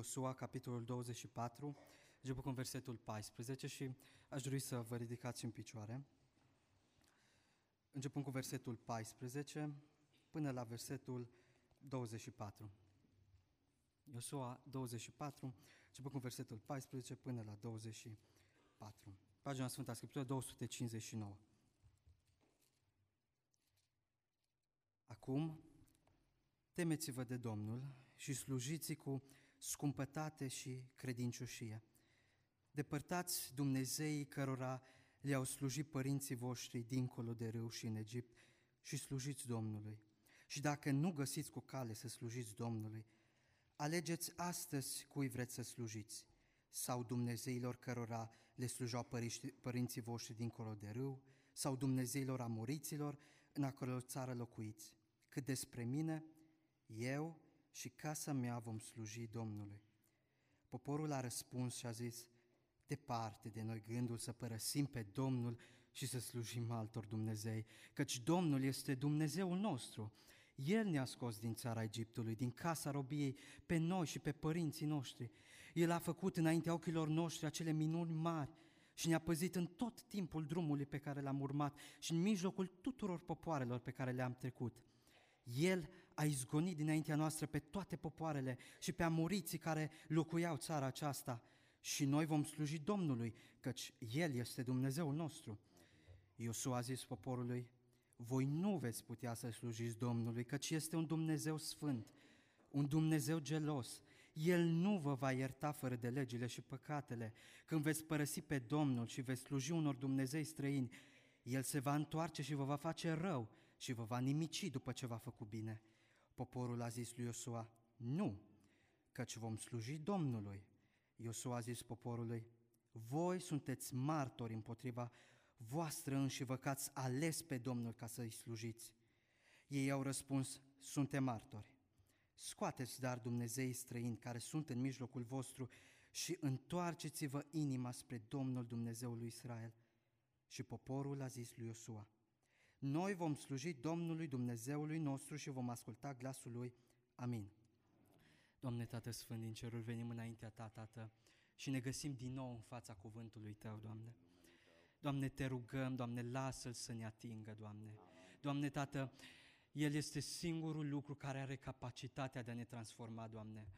Iosua, capitolul 24, început cu versetul 14 și aș dori să vă ridicați în picioare. Începând cu versetul 14 până la versetul 24. Iosua 24, începând cu versetul 14 până la 24. Pagina Sfânta Scriptură 259. Acum, temeți-vă de Domnul și slujiți cu scumpătate și credincioșie. Depărtați Dumnezeii cărora le-au slujit părinții voștri dincolo de râu și în Egipt și slujiți Domnului. Și dacă nu găsiți cu cale să slujiți Domnului, alegeți astăzi cui vreți să slujiți, sau Dumnezeilor cărora le slujau părinții voștri dincolo de râu, sau Dumnezeilor amoriților în acolo țară locuiți. Cât despre mine, eu și casa mea vom sluji Domnului. Poporul a răspuns și a zis, departe de noi gândul să părăsim pe Domnul și să slujim altor Dumnezei, căci Domnul este Dumnezeul nostru. El ne-a scos din țara Egiptului, din casa robiei, pe noi și pe părinții noștri. El a făcut înaintea ochilor noștri acele minuni mari și ne-a păzit în tot timpul drumului pe care l-am urmat și în mijlocul tuturor popoarelor pe care le-am trecut. El a izgonit dinaintea noastră pe toate popoarele și pe amoriții care locuiau țara aceasta și noi vom sluji Domnului, căci El este Dumnezeul nostru. Iosua a zis poporului, voi nu veți putea să slujiți Domnului, căci este un Dumnezeu sfânt, un Dumnezeu gelos. El nu vă va ierta fără de legile și păcatele. Când veți părăsi pe Domnul și veți sluji unor Dumnezei străini, El se va întoarce și vă va face rău și vă va nimici după ce v-a făcut bine. Poporul a zis lui Iosua, nu, căci vom sluji Domnului. Iosua a zis poporului, voi sunteți martori împotriva voastră înși vă că ați ales pe Domnul ca să-i slujiți. Ei au răspuns, suntem martori. Scoateți dar Dumnezeii străini care sunt în mijlocul vostru și întoarceți-vă inima spre Domnul Dumnezeul lui Israel. Și poporul a zis lui Iosua, noi vom sluji Domnului Dumnezeului nostru și vom asculta glasul Lui. Amin. Doamne, Tată Sfânt din ceruri, venim înaintea Ta, Tată, și ne găsim din nou în fața cuvântului Tău, Doamne. Doamne, te rugăm, Doamne, lasă-L să ne atingă, Doamne. Doamne, Tată, El este singurul lucru care are capacitatea de a ne transforma, Doamne.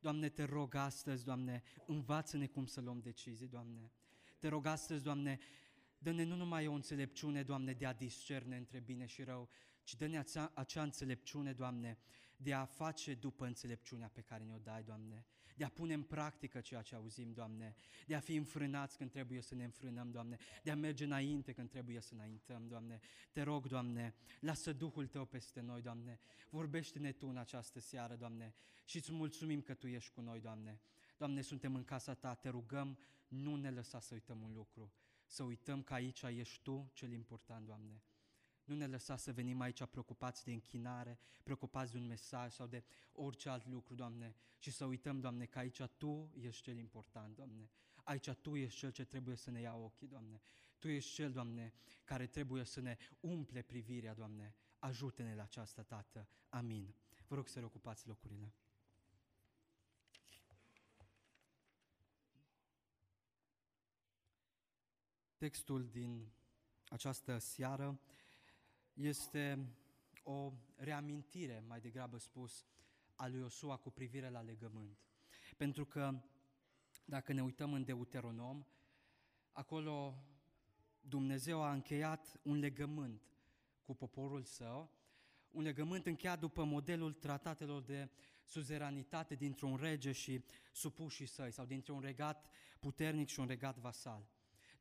Doamne, te rog astăzi, Doamne, învață-ne cum să luăm decizii, Doamne. Te rog astăzi, Doamne, Dă-ne nu numai o înțelepciune, Doamne, de a discerne între bine și rău, ci dă-ne acea, acea înțelepciune, Doamne, de a face după înțelepciunea pe care ne-o dai, Doamne, de a pune în practică ceea ce auzim, Doamne, de a fi înfrânați când trebuie să ne înfrânăm, Doamne, de a merge înainte când trebuie să înaintăm, Doamne. Te rog, Doamne, lasă Duhul Tău peste noi, Doamne, vorbește-ne Tu în această seară, Doamne, și îți mulțumim că Tu ești cu noi, Doamne. Doamne, suntem în casa Ta, te rugăm, nu ne lăsa să uităm un lucru să uităm că aici ești Tu cel important, Doamne. Nu ne lăsa să venim aici preocupați de închinare, preocupați de un mesaj sau de orice alt lucru, Doamne, și să uităm, Doamne, că aici Tu ești cel important, Doamne. Aici Tu ești cel ce trebuie să ne ia ochii, Doamne. Tu ești cel, Doamne, care trebuie să ne umple privirea, Doamne. Ajută-ne la această, Tată. Amin. Vă rog să reocupați locurile. Textul din această seară este o reamintire, mai degrabă spus, a lui Iosua cu privire la legământ. Pentru că, dacă ne uităm în Deuteronom, acolo Dumnezeu a încheiat un legământ cu poporul său, un legământ încheiat după modelul tratatelor de suzeranitate dintr-un rege și supușii săi, sau dintr-un regat puternic și un regat vasal.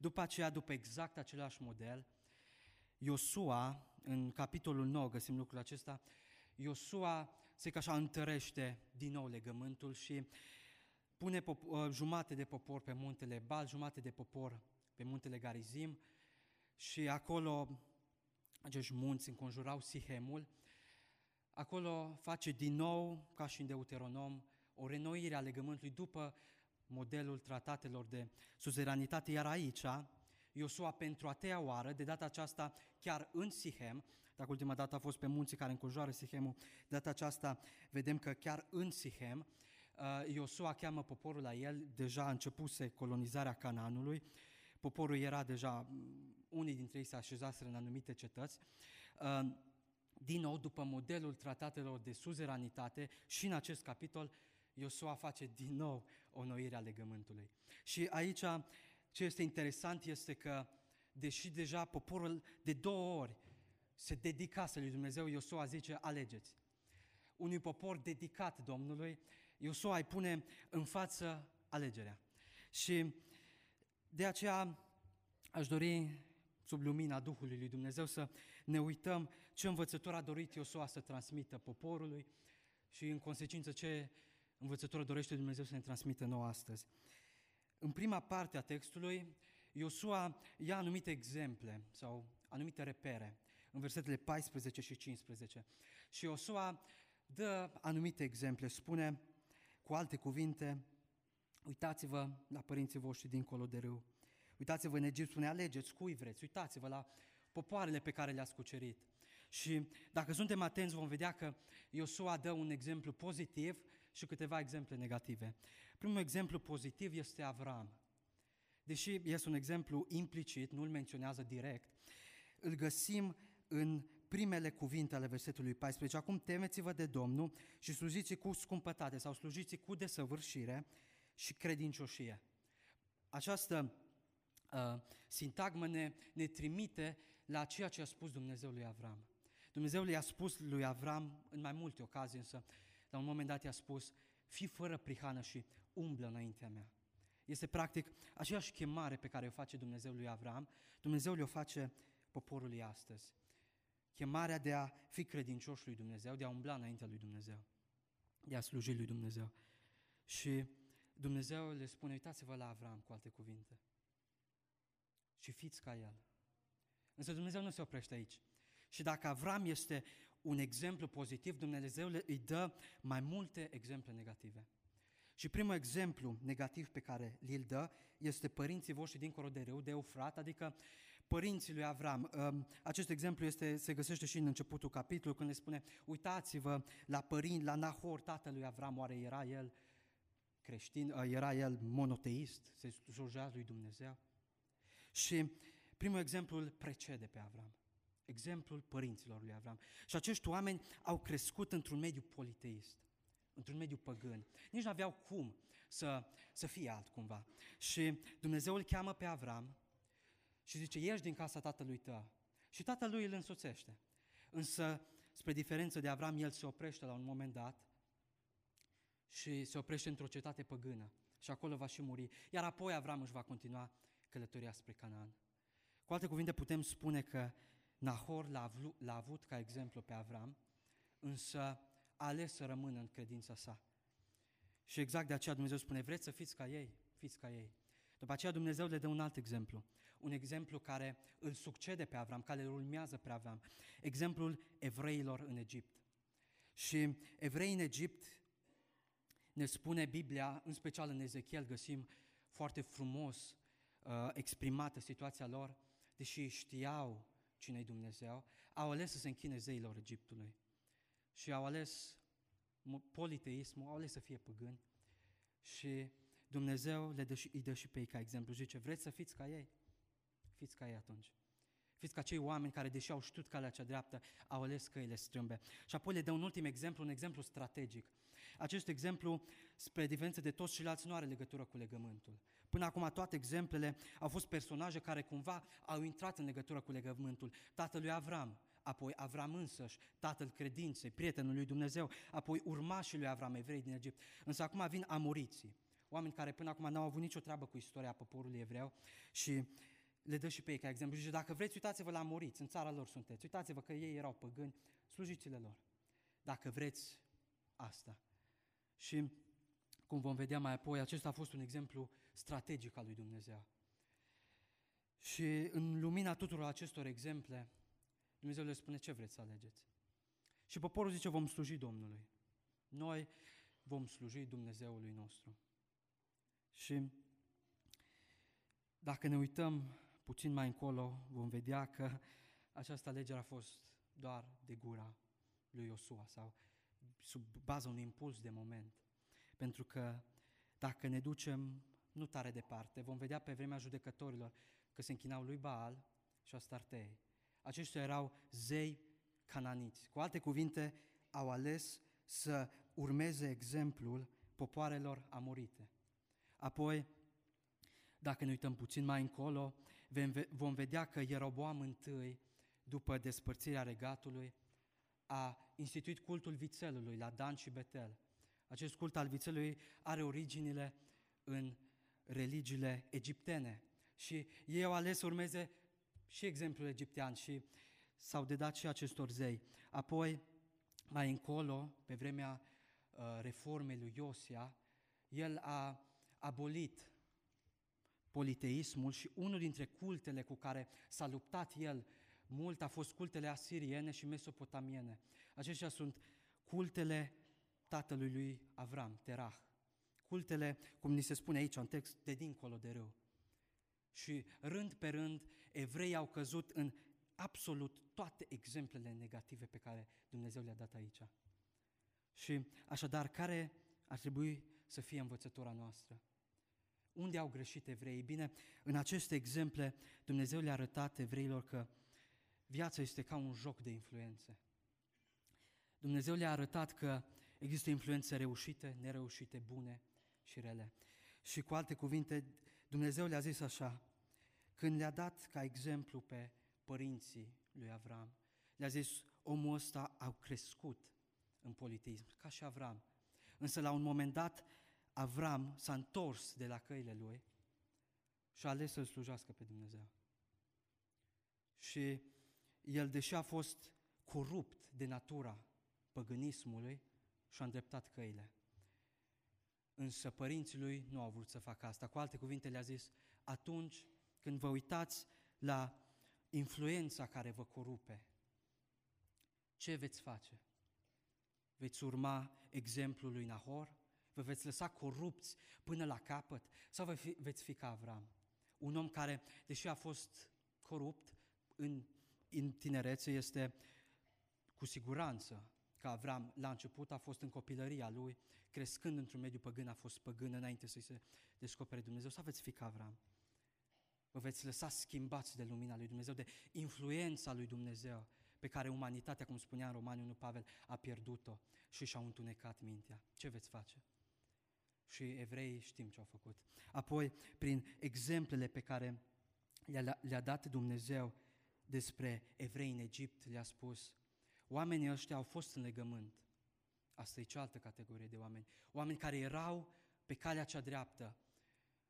După aceea, după exact același model, Iosua, în capitolul 9 găsim lucrul acesta, Iosua se că așa întărește din nou legământul și pune pop- uh, jumate de popor pe muntele Bal, jumate de popor pe muntele Garizim și acolo acești munți înconjurau Sihemul. Acolo face din nou, ca și în Deuteronom, o renoire a legământului după modelul tratatelor de suzeranitate, iar aici Iosua pentru a treia oară, de data aceasta chiar în Sihem, dacă ultima dată a fost pe munții care înconjoară Sihemul, de data aceasta vedem că chiar în Sihem, uh, Iosua cheamă poporul la el, deja începuse colonizarea Canaanului, poporul era deja, unii dintre ei se așezaseră în anumite cetăți, uh, din nou, după modelul tratatelor de suzeranitate, și în acest capitol, Iosua face din nou o noire a legământului. Și aici, ce este interesant este că, deși deja poporul de două ori se dedicase lui Dumnezeu, Iosua zice, alegeți. Unui popor dedicat Domnului, Iosua îi pune în față alegerea. Și de aceea aș dori, sub lumina Duhului lui Dumnezeu, să ne uităm ce învățătură a dorit Iosua să transmită poporului și, în consecință, ce învățătură dorește Dumnezeu să ne transmită nouă astăzi. În prima parte a textului, Iosua ia anumite exemple sau anumite repere în versetele 14 și 15. Și Iosua dă anumite exemple, spune cu alte cuvinte, uitați-vă la părinții voștri dincolo de râu, uitați-vă în Egipt, spune alegeți cui vreți, uitați-vă la popoarele pe care le-ați cucerit. Și dacă suntem atenți vom vedea că Iosua dă un exemplu pozitiv și câteva exemple negative. Primul exemplu pozitiv este Avram. Deși este un exemplu implicit, nu îl menționează direct, îl găsim în primele cuvinte ale versetului 14. Acum temeți-vă de Domnul și slujiți cu scumpătate sau slujiți cu desăvârșire și credincioșie. Această uh, sintagmă ne, ne trimite la ceea ce a spus Dumnezeu lui Avram. Dumnezeu i-a spus lui Avram în mai multe ocazii, însă la un moment dat i-a spus, fii fără prihană și umblă înaintea mea. Este practic aceeași chemare pe care o face Dumnezeu lui Avram, Dumnezeu le-o face poporului astăzi. Chemarea de a fi credincioși lui Dumnezeu, de a umbla înaintea lui Dumnezeu, de a sluji lui Dumnezeu. Și Dumnezeu le spune, uitați-vă la Avram, cu alte cuvinte, și fiți ca el. Însă Dumnezeu nu se oprește aici. Și dacă Avram este un exemplu pozitiv, Dumnezeu îi dă mai multe exemple negative. Și primul exemplu negativ pe care îl dă este părinții voștri dincolo de râu, de Eufrat, adică părinții lui Avram. Acest exemplu este, se găsește și în începutul capitolului, când le spune, uitați-vă la părinți, la Nahor, tatălui Avram, oare era el creștin, era el monoteist, se slujea lui Dumnezeu? Și primul exemplu îl precede pe Avram exemplul părinților lui Avram. Și acești oameni au crescut într-un mediu politeist, într-un mediu păgân. Nici nu aveau cum să, să fie altcumva. Și Dumnezeu îl cheamă pe Avram și zice, ieși din casa tatălui tău. Și tatălui îl însoțește. Însă, spre diferență de Avram, el se oprește la un moment dat și se oprește într-o cetate păgână. Și acolo va și muri. Iar apoi Avram își va continua călătoria spre Canaan. Cu alte cuvinte, putem spune că Nahor l-a, avut, l-a avut ca exemplu pe Avram, însă a ales să rămână în credința sa. Și exact de aceea Dumnezeu spune, vreți să fiți ca ei? Fiți ca ei. După aceea Dumnezeu le dă un alt exemplu, un exemplu care îl succede pe Avram, care îl urmează pe Avram, exemplul evreilor în Egipt. Și evrei în Egipt, ne spune Biblia, în special în Ezechiel găsim foarte frumos uh, exprimată situația lor, deși știau cine-i Dumnezeu, au ales să se închine zeilor Egiptului și au ales politeismul, au ales să fie păgâni și Dumnezeu le dă și, îi dă și pe ei ca exemplu. Zice, vreți să fiți ca ei? Fiți ca ei atunci. Fiți ca cei oameni care, deși au știut calea cea dreaptă, au ales căile strâmbe. Și apoi le dă un ultim exemplu, un exemplu strategic. Acest exemplu, spre diferență de toți ceilalți, nu are legătură cu legământul. Până acum toate exemplele au fost personaje care cumva au intrat în legătură cu legământul. Tatălui Avram, apoi Avram însăși, tatăl credinței, prietenul lui Dumnezeu, apoi urmașii lui Avram, evrei din Egipt. Însă acum vin amoriții, oameni care până acum n-au avut nicio treabă cu istoria poporului evreu și le dă și pe ei ca exemplu. Și dacă vreți, uitați-vă la amoriți, în țara lor sunteți. Uitați-vă că ei erau păgâni, slujiți-le lor. Dacă vreți asta. Și cum vom vedea mai apoi, acesta a fost un exemplu strategic al lui Dumnezeu. Și în lumina tuturor acestor exemple, Dumnezeu le spune ce vreți să alegeți. Și poporul zice, vom sluji Domnului. Noi vom sluji Dumnezeului nostru. Și dacă ne uităm puțin mai încolo, vom vedea că această alegere a fost doar de gura lui Iosua sau sub baza unui impuls de moment. Pentru că dacă ne ducem nu tare departe, vom vedea pe vremea judecătorilor că se închinau lui Baal și Astartei. Aceștia erau zei cananiți. Cu alte cuvinte, au ales să urmeze exemplul popoarelor amorite. Apoi, dacă ne uităm puțin mai încolo, vom vedea că Ieroboam întâi, după despărțirea regatului, a instituit cultul vițelului la Dan și Betel. Acest cult al vițelului are originile în religiile egiptene și ei au ales să urmeze și exemplul egiptean și s-au dedat și acestor zei. Apoi, mai încolo, pe vremea uh, reformei lui Iosia, el a abolit politeismul și unul dintre cultele cu care s-a luptat el mult a fost cultele asiriene și mesopotamiene. Aceștia sunt cultele tatălui lui Avram, Terah. Cultele, cum ni se spune aici în text, de dincolo de râu. Și rând pe rând, evreii au căzut în absolut toate exemplele negative pe care Dumnezeu le-a dat aici. Și așadar, care ar trebui să fie învățătura noastră? Unde au greșit evreii? Bine, în aceste exemple, Dumnezeu le-a arătat evreilor că viața este ca un joc de influențe. Dumnezeu le-a arătat că există influențe reușite, nereușite, bune și rele. Și cu alte cuvinte, Dumnezeu le-a zis așa, când le-a dat ca exemplu pe părinții lui Avram, le-a zis, omul ăsta a crescut în politism, ca și Avram. Însă la un moment dat, Avram s-a întors de la căile lui și a ales să-L slujească pe Dumnezeu. Și el, deși a fost corupt de natura păgânismului, și-a îndreptat căile. Însă părinții lui nu au vrut să facă asta. Cu alte cuvinte le-a zis, atunci când vă uitați la influența care vă corupe, ce veți face? Veți urma exemplul lui Nahor? Vă veți lăsa corupți până la capăt? Sau vă fi, veți fi ca Avram? Un om care, deși a fost corupt în, în tinerețe, este cu siguranță ca Avram la început a fost în copilăria lui, crescând într-un mediu păgân, a fost păgân înainte să-i se descopere Dumnezeu, sau veți fi ca Avram? Vă veți lăsa schimbați de lumina lui Dumnezeu, de influența lui Dumnezeu, pe care umanitatea, cum spunea în Romaniu 1 Pavel, a pierdut-o și și-a întunecat mintea. Ce veți face? Și evreii știm ce au făcut. Apoi, prin exemplele pe care le-a, le dat Dumnezeu despre evrei în Egipt, le-a spus, Oamenii ăștia au fost în legământ. Asta e cealaltă categorie de oameni. Oameni care erau pe calea cea dreaptă,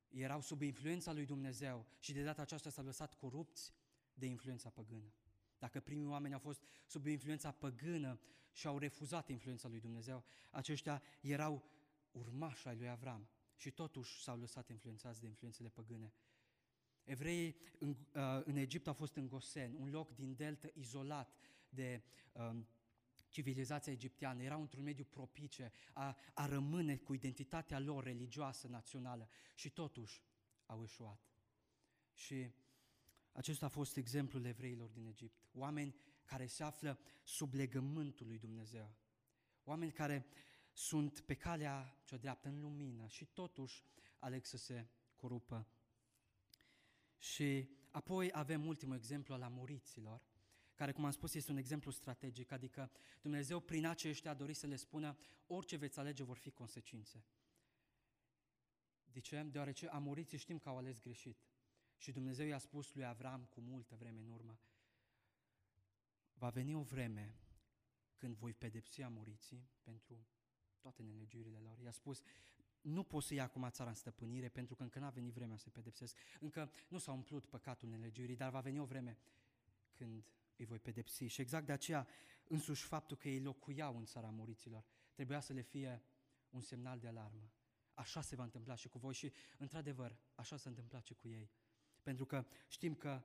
erau sub influența lui Dumnezeu și de data aceasta s-au lăsat corupți de influența păgână. Dacă primii oameni au fost sub influența păgână și au refuzat influența lui Dumnezeu, aceștia erau urmași ai lui Avram și totuși s-au lăsat influențați de influențele păgâne. Evreii în, uh, în Egipt au fost în Gosen, un loc din delta izolat, de um, civilizația egipteană, erau într-un mediu propice a, a rămâne cu identitatea lor religioasă, națională și totuși au eșuat. Și acesta a fost exemplul evreilor din Egipt. Oameni care se află sub legământul lui Dumnezeu. Oameni care sunt pe calea cea dreaptă în lumină și totuși aleg să se corupă. Și apoi avem ultimul exemplu al amoriților, care, cum am spus, este un exemplu strategic, adică Dumnezeu prin aceștia a dorit să le spună orice veți alege vor fi consecințe. De ce? Deoarece amoriții știm că au ales greșit. Și Dumnezeu i-a spus lui Avram cu multă vreme în urmă, va veni o vreme când voi pedepsi amoriții pentru toate nelegiurile lor. I-a spus, nu pot să ia acum țara în stăpânire pentru că încă n-a venit vremea să pedepsesc. Încă nu s-a umplut păcatul nelegiurii, dar va veni o vreme când îi voi pedepsi. Și exact de aceea, însuși faptul că ei locuiau în țara muriților, trebuia să le fie un semnal de alarmă. Așa se va întâmpla și cu voi și, într-adevăr, așa s-a întâmplat și cu ei. Pentru că știm că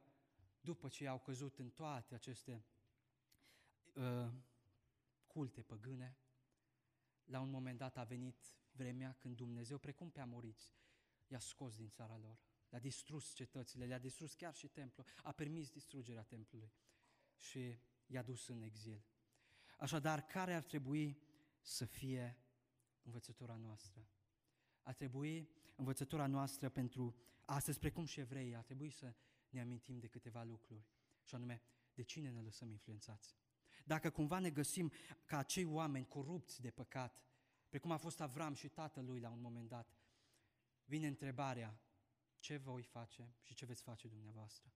după ce au căzut în toate aceste uh, culte păgâne, la un moment dat a venit vremea când Dumnezeu, precum pe amoriți, i-a scos din țara lor, le-a distrus cetățile, le-a distrus chiar și templul, a permis distrugerea templului și i-a dus în exil. Așadar, care ar trebui să fie învățătura noastră? a trebui învățătura noastră pentru astăzi, precum și evrei, a trebui să ne amintim de câteva lucruri. Și anume, de cine ne lăsăm influențați? Dacă cumva ne găsim ca acei oameni corupți de păcat, precum a fost Avram și tatălui la un moment dat, vine întrebarea, ce voi face și ce veți face dumneavoastră?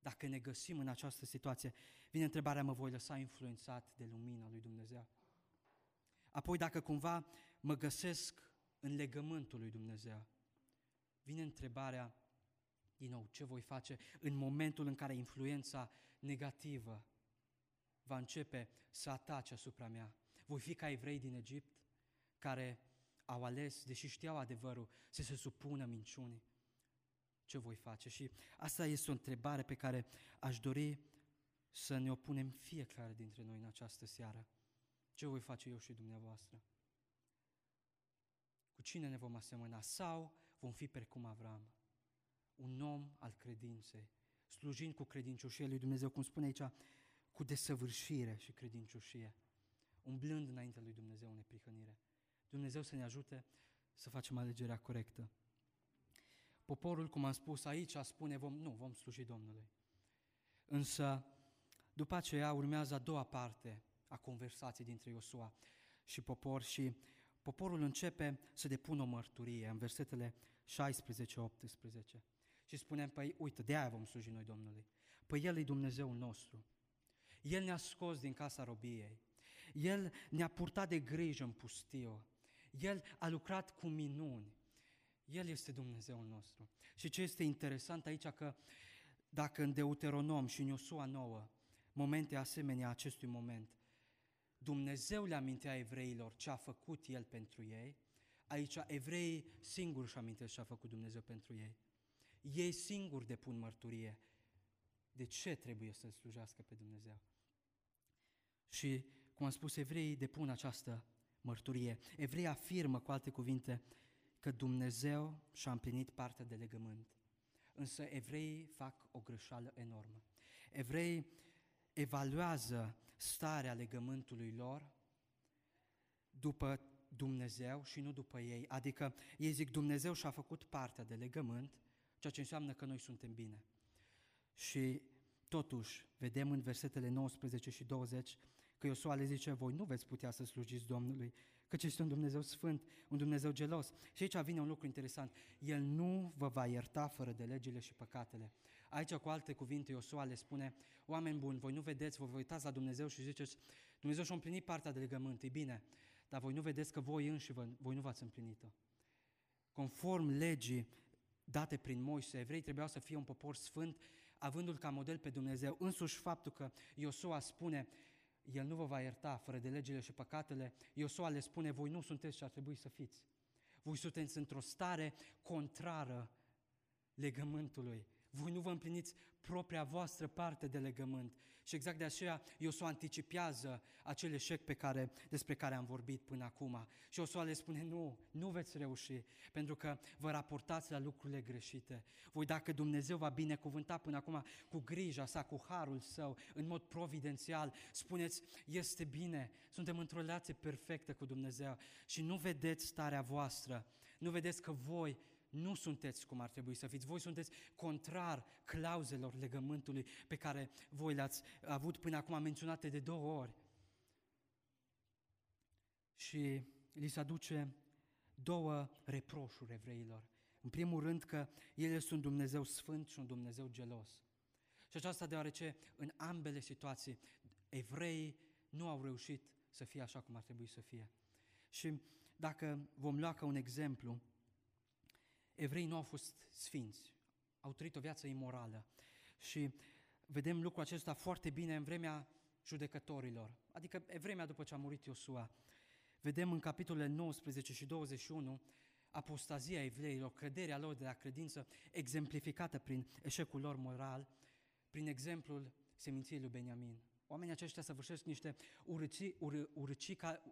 Dacă ne găsim în această situație, vine întrebarea, mă voi lăsa influențat de lumina lui Dumnezeu? Apoi, dacă cumva mă găsesc în legământul lui Dumnezeu, vine întrebarea, din nou, ce voi face în momentul în care influența negativă va începe să atace asupra mea? Voi fi ca evrei din Egipt, care au ales, deși știau adevărul, să se supună minciunii? Ce voi face? Și asta este o întrebare pe care aș dori să ne opunem fiecare dintre noi în această seară. Ce voi face eu și dumneavoastră? Cu cine ne vom asemăna? Sau vom fi precum Avram, un om al credinței, slujind cu credincioșie lui Dumnezeu, cum spune aici, cu desăvârșire și credincioșie, umblând înaintea lui Dumnezeu în neprihănire. Dumnezeu să ne ajute să facem alegerea corectă. Poporul, cum am spus aici, spune, vom, nu, vom sluji Domnului. Însă, după aceea urmează a doua parte a conversației dintre Iosua și popor și poporul începe să depună o mărturie în versetele 16-18. Și spunem, păi uite, de aia vom sluji noi Domnului. Păi El e Dumnezeul nostru. El ne-a scos din casa robiei. El ne-a purtat de grijă în pustiu. El a lucrat cu minuni. El este Dumnezeul nostru. Și ce este interesant aici că dacă în Deuteronom și în Iosua 9, momente asemenea acestui moment, Dumnezeu le amintea evreilor ce a făcut El pentru ei, aici evreii singuri își amintesc ce a făcut Dumnezeu pentru ei. Ei singuri depun mărturie. De ce trebuie să-L slujească pe Dumnezeu? Și, cum am spus, evreii depun această mărturie. Evreii afirmă, cu alte cuvinte, că Dumnezeu și-a împlinit partea de legământ. Însă evreii fac o greșeală enormă. Evreii evaluează starea legământului lor după Dumnezeu și nu după ei. Adică ei zic Dumnezeu și-a făcut partea de legământ, ceea ce înseamnă că noi suntem bine. Și totuși, vedem în versetele 19 și 20 că Iosua le zice, voi nu veți putea să slujiți Domnului, căci este un Dumnezeu sfânt, un Dumnezeu gelos. Și aici vine un lucru interesant. El nu vă va ierta fără de legile și păcatele. Aici, cu alte cuvinte, Iosua le spune, oameni buni, voi nu vedeți, vă, vă uitați la Dumnezeu și ziceți, Dumnezeu și-a împlinit partea de legământ, e bine, dar voi nu vedeți că voi înși vă, voi nu v-ați împlinit-o. Conform legii date prin Moise, evrei trebuiau să fie un popor sfânt, avându-l ca model pe Dumnezeu. Însuși faptul că Iosua spune, el nu vă va ierta fără de legile și păcatele. Iosua le spune, voi nu sunteți ce ar trebui să fiți. Voi sunteți într-o stare contrară legământului. Voi nu vă împliniți propria voastră parte de legământ. Și exact de aceea Iosua anticipează acel eșec pe care, despre care am vorbit până acum. Și Iosua le spune, nu, nu veți reuși, pentru că vă raportați la lucrurile greșite. Voi dacă Dumnezeu va binecuvânta până acum cu grija sa, cu harul său, în mod providențial, spuneți, este bine, suntem într-o relație perfectă cu Dumnezeu și nu vedeți starea voastră, nu vedeți că voi nu sunteți cum ar trebui să fiți. Voi sunteți contrar clauzelor legământului pe care voi le-ați avut până acum menționate de două ori. Și li se aduce două reproșuri evreilor. În primul rând că El este un Dumnezeu sfânt și un Dumnezeu gelos. Și aceasta deoarece în ambele situații evreii nu au reușit să fie așa cum ar trebui să fie. Și dacă vom lua ca un exemplu, evrei nu au fost sfinți, au trăit o viață imorală. Și vedem lucrul acesta foarte bine în vremea judecătorilor, adică în vremea după ce a murit Iosua. Vedem în capitolele 19 și 21 apostazia evreilor, căderea lor de la credință, exemplificată prin eșecul lor moral, prin exemplul seminției lui Beniamin. Oamenii aceștia săvârșesc niște urății, ur, urăcii, ca,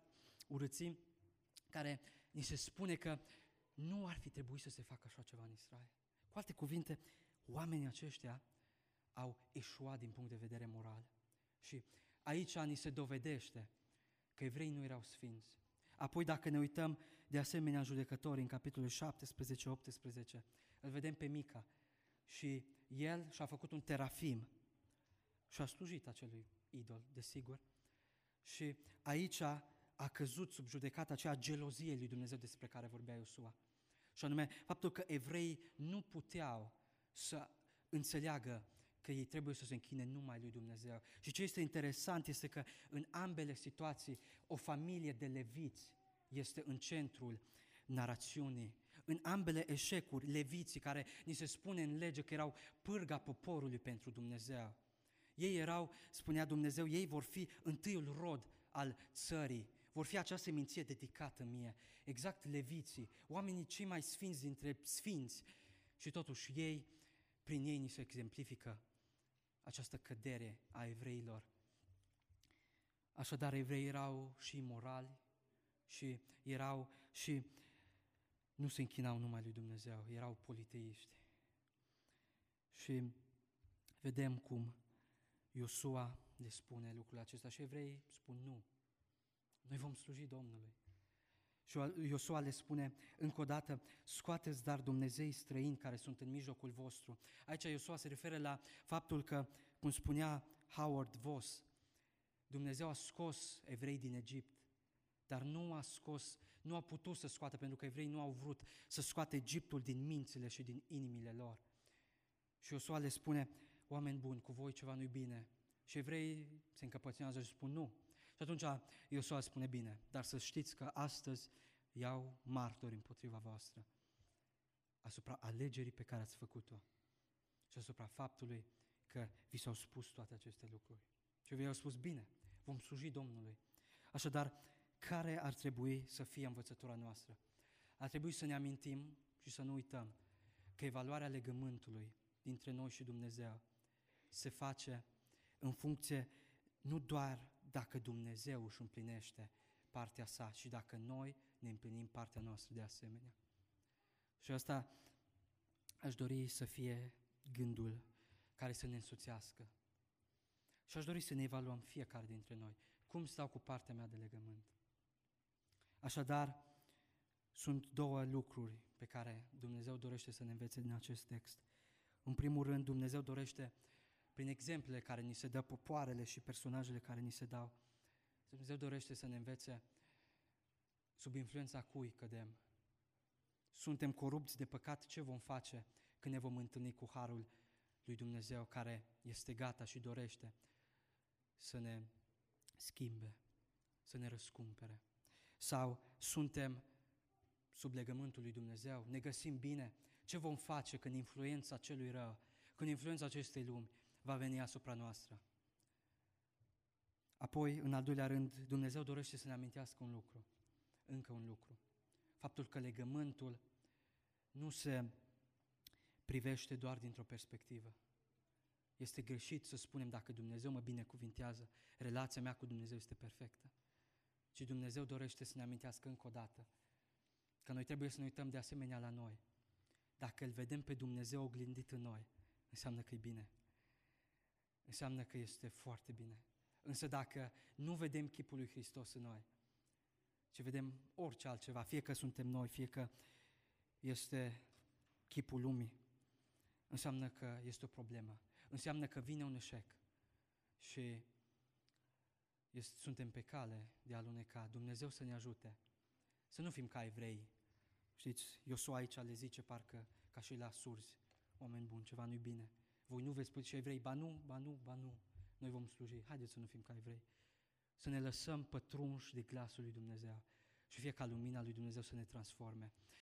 urății care ni se spune că nu ar fi trebuit să se facă așa ceva în Israel. Cu alte cuvinte, oamenii aceștia au eșuat din punct de vedere moral. Și aici ni se dovedește că evrei nu erau sfinți. Apoi, dacă ne uităm de asemenea în judecători, în capitolul 17-18, îl vedem pe Mica și el și-a făcut un terafim și a slujit acelui idol, desigur. Și aici a căzut sub judecata aceea gelozie lui Dumnezeu despre care vorbea Iosua. Și anume, faptul că evreii nu puteau să înțeleagă că ei trebuie să se închine numai lui Dumnezeu. Și ce este interesant este că în ambele situații o familie de leviți este în centrul narațiunii. În ambele eșecuri, leviții, care ni se spune în lege că erau pârga poporului pentru Dumnezeu. Ei erau, spunea Dumnezeu, ei vor fi întâiul rod al țării, vor fi acea seminție dedicată mie. Exact leviții, oamenii cei mai sfinți dintre sfinți. Și totuși ei, prin ei ni se exemplifică această cădere a evreilor. Așadar, evreii erau și imorali și erau și nu se închinau numai lui Dumnezeu, erau politeiști. Și vedem cum Iosua le spune lucrul acesta și evrei spun nu. Noi vom sluji Domnului. Și Iosua le spune încă o dată, scoateți dar Dumnezei străini care sunt în mijlocul vostru. Aici Iosua se referă la faptul că, cum spunea Howard Voss, Dumnezeu a scos evrei din Egipt, dar nu a scos, nu a putut să scoată, pentru că evrei nu au vrut să scoată Egiptul din mințile și din inimile lor. Și Iosua le spune, oameni buni, cu voi ceva nu-i bine. Și evrei se încăpățânează și spun nu. Și atunci Iosua spune bine, dar să știți că astăzi iau martori împotriva voastră asupra alegerii pe care ați făcut-o și asupra faptului că vi s-au spus toate aceste lucruri. Și vi au spus, bine, vom sluji Domnului. Așadar, care ar trebui să fie învățătura noastră? Ar trebui să ne amintim și să nu uităm că evaluarea legământului dintre noi și Dumnezeu se face în funcție nu doar dacă Dumnezeu își împlinește partea sa și dacă noi ne împlinim partea noastră de asemenea. Și asta aș dori să fie gândul care să ne însuțească. Și aș dori să ne evaluăm fiecare dintre noi. Cum stau cu partea mea de legământ? Așadar, sunt două lucruri pe care Dumnezeu dorește să ne învețe din acest text. În primul rând, Dumnezeu dorește, prin exemplele care ni se dă, popoarele și personajele care ni se dau, Dumnezeu dorește să ne învețe sub influența cui cădem. Suntem corupți de păcat, ce vom face când ne vom întâlni cu Harul lui Dumnezeu care este gata și dorește să ne schimbe, să ne răscumpere? Sau suntem sub legământul lui Dumnezeu, ne găsim bine, ce vom face când influența celui rău, când influența acestei lumi va veni asupra noastră? Apoi, în al doilea rând, Dumnezeu dorește să ne amintească un lucru, încă un lucru. Faptul că legământul nu se privește doar dintr-o perspectivă. Este greșit să spunem dacă Dumnezeu mă binecuvintează, relația mea cu Dumnezeu este perfectă. Ci Dumnezeu dorește să ne amintească încă o dată că noi trebuie să ne uităm de asemenea la noi. Dacă îl vedem pe Dumnezeu oglindit în noi, înseamnă că e bine. Înseamnă că este foarte bine. Însă dacă nu vedem chipul lui Hristos în noi, ci vedem orice altceva, fie că suntem noi, fie că este chipul lumii, înseamnă că este o problemă. Înseamnă că vine un eșec și este, suntem pe cale de a aluneca. Dumnezeu să ne ajute. Să nu fim ca evrei. Știți, Iosua aici le zice parcă ca și la surzi. Oameni buni, ceva nu-i bine. Voi nu veți spune și evrei, ba nu, ba nu, ba nu. Noi vom sluji. Haideți să nu fim ca evrei. Să ne lăsăm pătrunși de glasul lui Dumnezeu și fie ca lumina lui Dumnezeu să ne transforme.